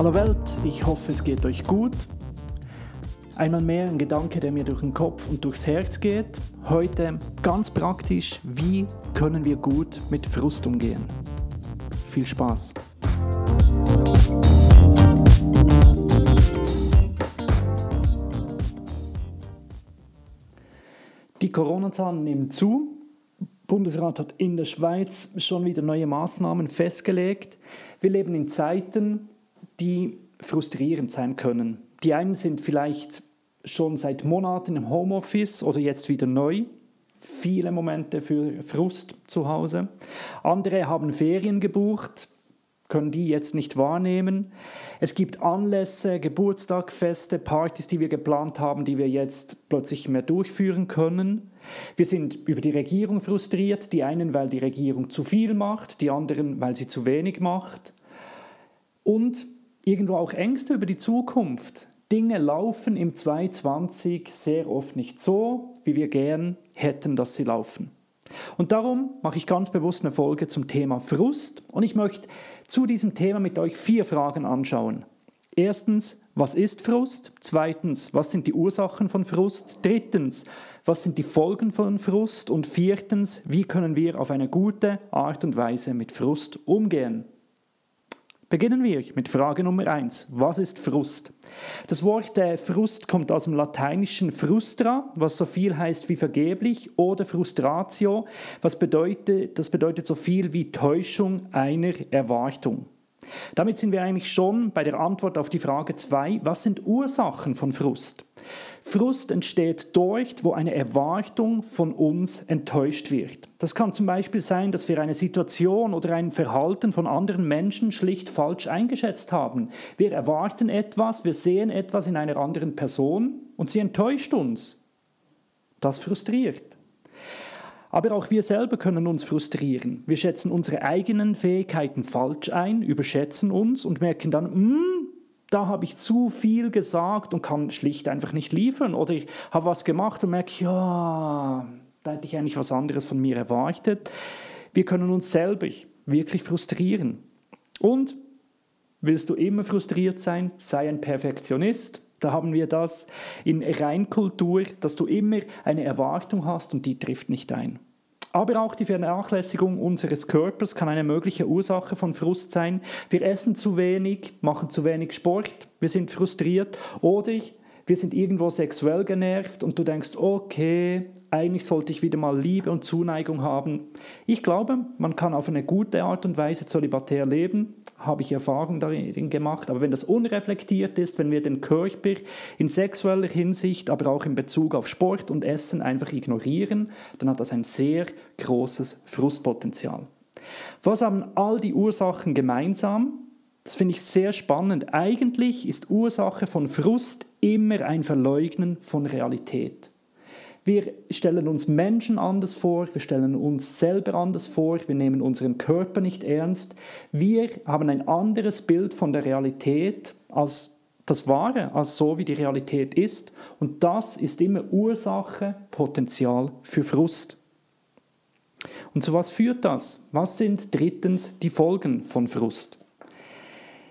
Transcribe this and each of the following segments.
Hallo Welt, ich hoffe es geht euch gut. Einmal mehr ein Gedanke, der mir durch den Kopf und durchs Herz geht. Heute ganz praktisch, wie können wir gut mit Frust umgehen? Viel Spaß! Die Corona-Zahlen nehmen zu. Bundesrat hat in der Schweiz schon wieder neue Maßnahmen festgelegt. Wir leben in Zeiten, die frustrierend sein können. Die einen sind vielleicht schon seit Monaten im Homeoffice oder jetzt wieder neu. Viele Momente für Frust zu Hause. Andere haben Ferien gebucht, können die jetzt nicht wahrnehmen. Es gibt Anlässe, Geburtstag, Feste, Partys, die wir geplant haben, die wir jetzt plötzlich mehr durchführen können. Wir sind über die Regierung frustriert, die einen, weil die Regierung zu viel macht, die anderen, weil sie zu wenig macht. Und irgendwo auch Ängste über die Zukunft. Dinge laufen im 2020 sehr oft nicht so, wie wir gern hätten, dass sie laufen. Und darum mache ich ganz bewusst eine Folge zum Thema Frust und ich möchte zu diesem Thema mit euch vier Fragen anschauen. Erstens, was ist Frust? Zweitens, was sind die Ursachen von Frust? Drittens, was sind die Folgen von Frust? Und viertens, wie können wir auf eine gute Art und Weise mit Frust umgehen? Beginnen wir mit Frage Nummer eins. Was ist Frust? Das Wort äh, Frust kommt aus dem lateinischen frustra, was so viel heißt wie vergeblich, oder frustratio, was bedeutet, das bedeutet so viel wie Täuschung einer Erwartung. Damit sind wir eigentlich schon bei der Antwort auf die Frage 2, was sind Ursachen von Frust? Frust entsteht dort, wo eine Erwartung von uns enttäuscht wird. Das kann zum Beispiel sein, dass wir eine Situation oder ein Verhalten von anderen Menschen schlicht falsch eingeschätzt haben. Wir erwarten etwas, wir sehen etwas in einer anderen Person und sie enttäuscht uns. Das frustriert. Aber auch wir selber können uns frustrieren. Wir schätzen unsere eigenen Fähigkeiten falsch ein, überschätzen uns und merken dann, hm, da habe ich zu viel gesagt und kann schlicht einfach nicht liefern. Oder ich habe was gemacht und merke, ja, da hätte ich eigentlich was anderes von mir erwartet. Wir können uns selber wirklich frustrieren. Und willst du immer frustriert sein, sei ein Perfektionist. Da haben wir das in Reinkultur, dass du immer eine Erwartung hast und die trifft nicht ein. Aber auch die Vernachlässigung unseres Körpers kann eine mögliche Ursache von Frust sein. Wir essen zu wenig, machen zu wenig Sport, wir sind frustriert oder wir sind irgendwo sexuell genervt und du denkst, okay, eigentlich sollte ich wieder mal Liebe und Zuneigung haben. Ich glaube, man kann auf eine gute Art und Weise zölibatär leben, habe ich Erfahrung darin gemacht, aber wenn das unreflektiert ist, wenn wir den Körper in sexueller Hinsicht, aber auch in Bezug auf Sport und Essen einfach ignorieren, dann hat das ein sehr großes Frustpotenzial. Was haben all die Ursachen gemeinsam? Das finde ich sehr spannend. Eigentlich ist Ursache von Frust immer ein Verleugnen von Realität. Wir stellen uns Menschen anders vor, wir stellen uns selber anders vor, wir nehmen unseren Körper nicht ernst. Wir haben ein anderes Bild von der Realität als das Wahre, als so wie die Realität ist. Und das ist immer Ursache, Potenzial für Frust. Und zu was führt das? Was sind drittens die Folgen von Frust?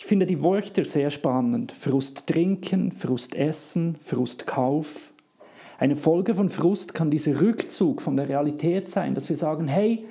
Ich finde die Wörter sehr spannend. Frust trinken, Frust essen, Frust kauf. Eine Folge von Frust kann dieser Rückzug von der Realität sein, dass wir sagen, hey,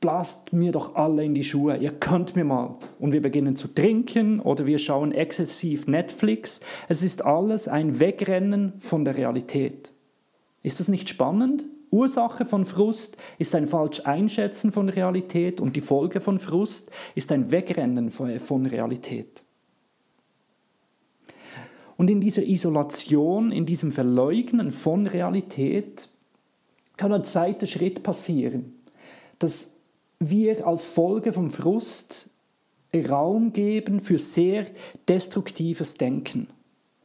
blast mir doch alle in die Schuhe, ihr könnt mir mal. Und wir beginnen zu trinken oder wir schauen exzessiv Netflix. Es ist alles ein Wegrennen von der Realität. Ist das nicht spannend? Ursache von Frust ist ein falsch Einschätzen von Realität und die Folge von Frust ist ein Wegrennen von Realität. Und in dieser Isolation, in diesem Verleugnen von Realität kann ein zweiter Schritt passieren, dass wir als Folge vom Frust Raum geben für sehr destruktives Denken.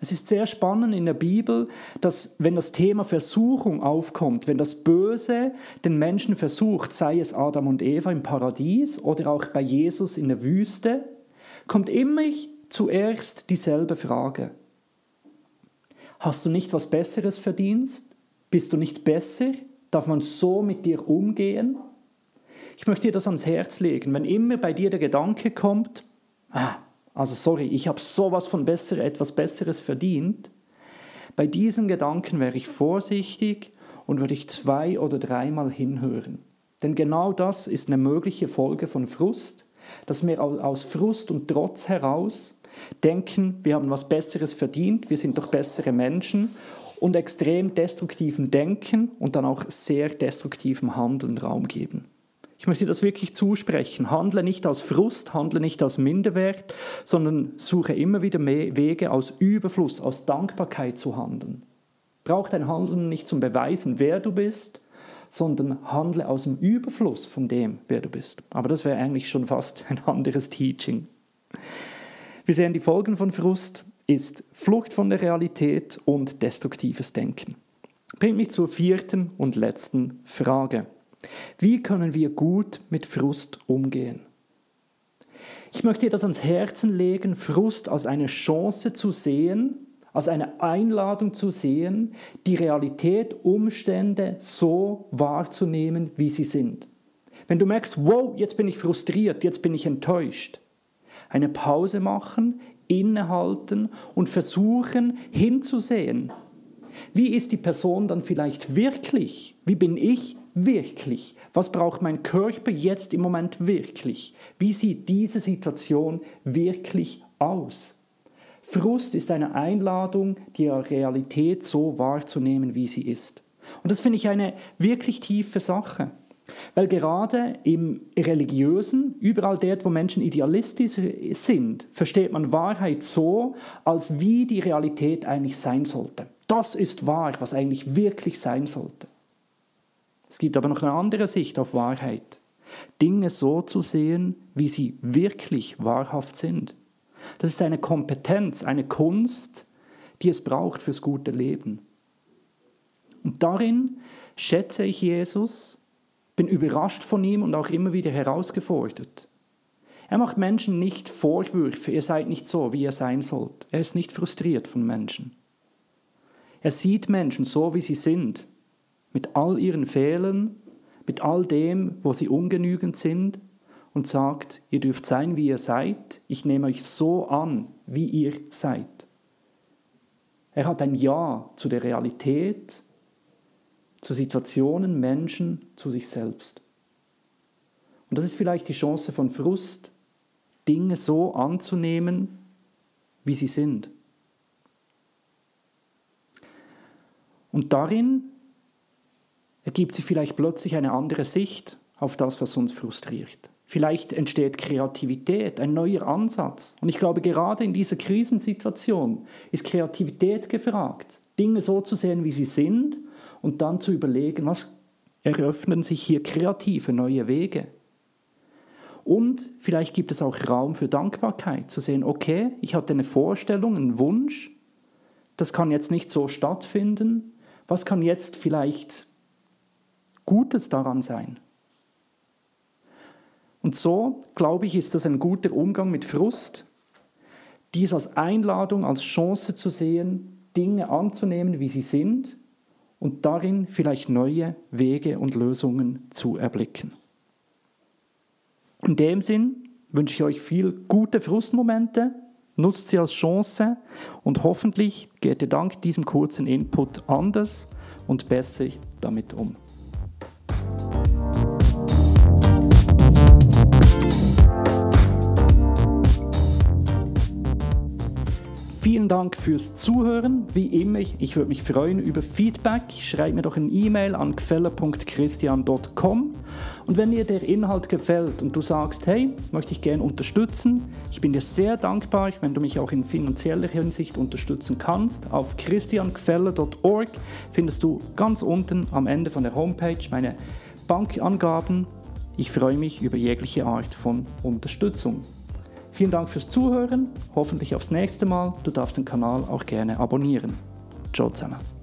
Es ist sehr spannend in der Bibel, dass wenn das Thema Versuchung aufkommt, wenn das Böse den Menschen versucht, sei es Adam und Eva im Paradies oder auch bei Jesus in der Wüste, kommt immer zuerst dieselbe Frage. Hast du nicht was Besseres verdient? Bist du nicht besser? Darf man so mit dir umgehen? Ich möchte dir das ans Herz legen. Wenn immer bei dir der Gedanke kommt, ah, Also sorry, ich habe sowas von besser, etwas Besseres verdient. Bei diesen Gedanken wäre ich vorsichtig und würde ich zwei oder dreimal hinhören. Denn genau das ist eine mögliche Folge von Frust, dass wir aus Frust und Trotz heraus denken, wir haben was Besseres verdient, wir sind doch bessere Menschen und extrem destruktiven Denken und dann auch sehr destruktivem Handeln Raum geben. Ich möchte das wirklich zusprechen. Handle nicht aus Frust, handle nicht aus Minderwert, sondern suche immer wieder Wege aus Überfluss, aus Dankbarkeit zu handeln. Braucht dein Handeln nicht zum Beweisen, wer du bist, sondern handle aus dem Überfluss von dem, wer du bist. Aber das wäre eigentlich schon fast ein anderes Teaching. Wir sehen, die Folgen von Frust ist Flucht von der Realität und destruktives Denken. Bringt mich zur vierten und letzten Frage. Wie können wir gut mit Frust umgehen? Ich möchte dir das ans Herzen legen, Frust als eine Chance zu sehen, als eine Einladung zu sehen, die Realität, Umstände so wahrzunehmen, wie sie sind. Wenn du merkst, wow, jetzt bin ich frustriert, jetzt bin ich enttäuscht, eine Pause machen, innehalten und versuchen hinzusehen. Wie ist die Person dann vielleicht wirklich? Wie bin ich wirklich? Was braucht mein Körper jetzt im Moment wirklich? Wie sieht diese Situation wirklich aus? Frust ist eine Einladung, die Realität so wahrzunehmen, wie sie ist. Und das finde ich eine wirklich tiefe Sache. Weil gerade im Religiösen, überall dort, wo Menschen idealistisch sind, versteht man Wahrheit so, als wie die Realität eigentlich sein sollte. Das ist wahr, was eigentlich wirklich sein sollte. Es gibt aber noch eine andere Sicht auf Wahrheit. Dinge so zu sehen, wie sie wirklich wahrhaft sind. Das ist eine Kompetenz, eine Kunst, die es braucht fürs gute Leben. Und darin schätze ich Jesus, bin überrascht von ihm und auch immer wieder herausgefordert. Er macht Menschen nicht Vorwürfe, ihr seid nicht so, wie ihr sein sollt. Er ist nicht frustriert von Menschen. Er sieht Menschen so, wie sie sind mit all ihren Fehlern, mit all dem, wo sie ungenügend sind und sagt, ihr dürft sein, wie ihr seid, ich nehme euch so an, wie ihr seid. Er hat ein Ja zu der Realität, zu Situationen, Menschen, zu sich selbst. Und das ist vielleicht die Chance von Frust, Dinge so anzunehmen, wie sie sind. Und darin ergibt sich vielleicht plötzlich eine andere Sicht auf das, was uns frustriert. Vielleicht entsteht Kreativität, ein neuer Ansatz. Und ich glaube, gerade in dieser Krisensituation ist Kreativität gefragt, Dinge so zu sehen, wie sie sind und dann zu überlegen, was eröffnen sich hier kreative neue Wege. Und vielleicht gibt es auch Raum für Dankbarkeit, zu sehen, okay, ich hatte eine Vorstellung, einen Wunsch, das kann jetzt nicht so stattfinden. Was kann jetzt vielleicht Gutes daran sein. Und so, glaube ich, ist das ein guter Umgang mit Frust, dies als Einladung, als Chance zu sehen, Dinge anzunehmen, wie sie sind und darin vielleicht neue Wege und Lösungen zu erblicken. In dem Sinn wünsche ich euch viel gute Frustmomente, nutzt sie als Chance und hoffentlich geht ihr dank diesem kurzen Input anders und besser damit um. Dank fürs Zuhören. Wie immer, ich würde mich freuen über Feedback. Schreibt mir doch eine E-Mail an gefeller.christian.com. Und wenn dir der Inhalt gefällt und du sagst, hey, möchte ich gerne unterstützen, ich bin dir sehr dankbar, wenn du mich auch in finanzieller Hinsicht unterstützen kannst. Auf christiangefeller.org findest du ganz unten am Ende von der Homepage meine Bankangaben. Ich freue mich über jegliche Art von Unterstützung. Vielen Dank fürs Zuhören, hoffentlich aufs nächste Mal. Du darfst den Kanal auch gerne abonnieren. Ciao zusammen.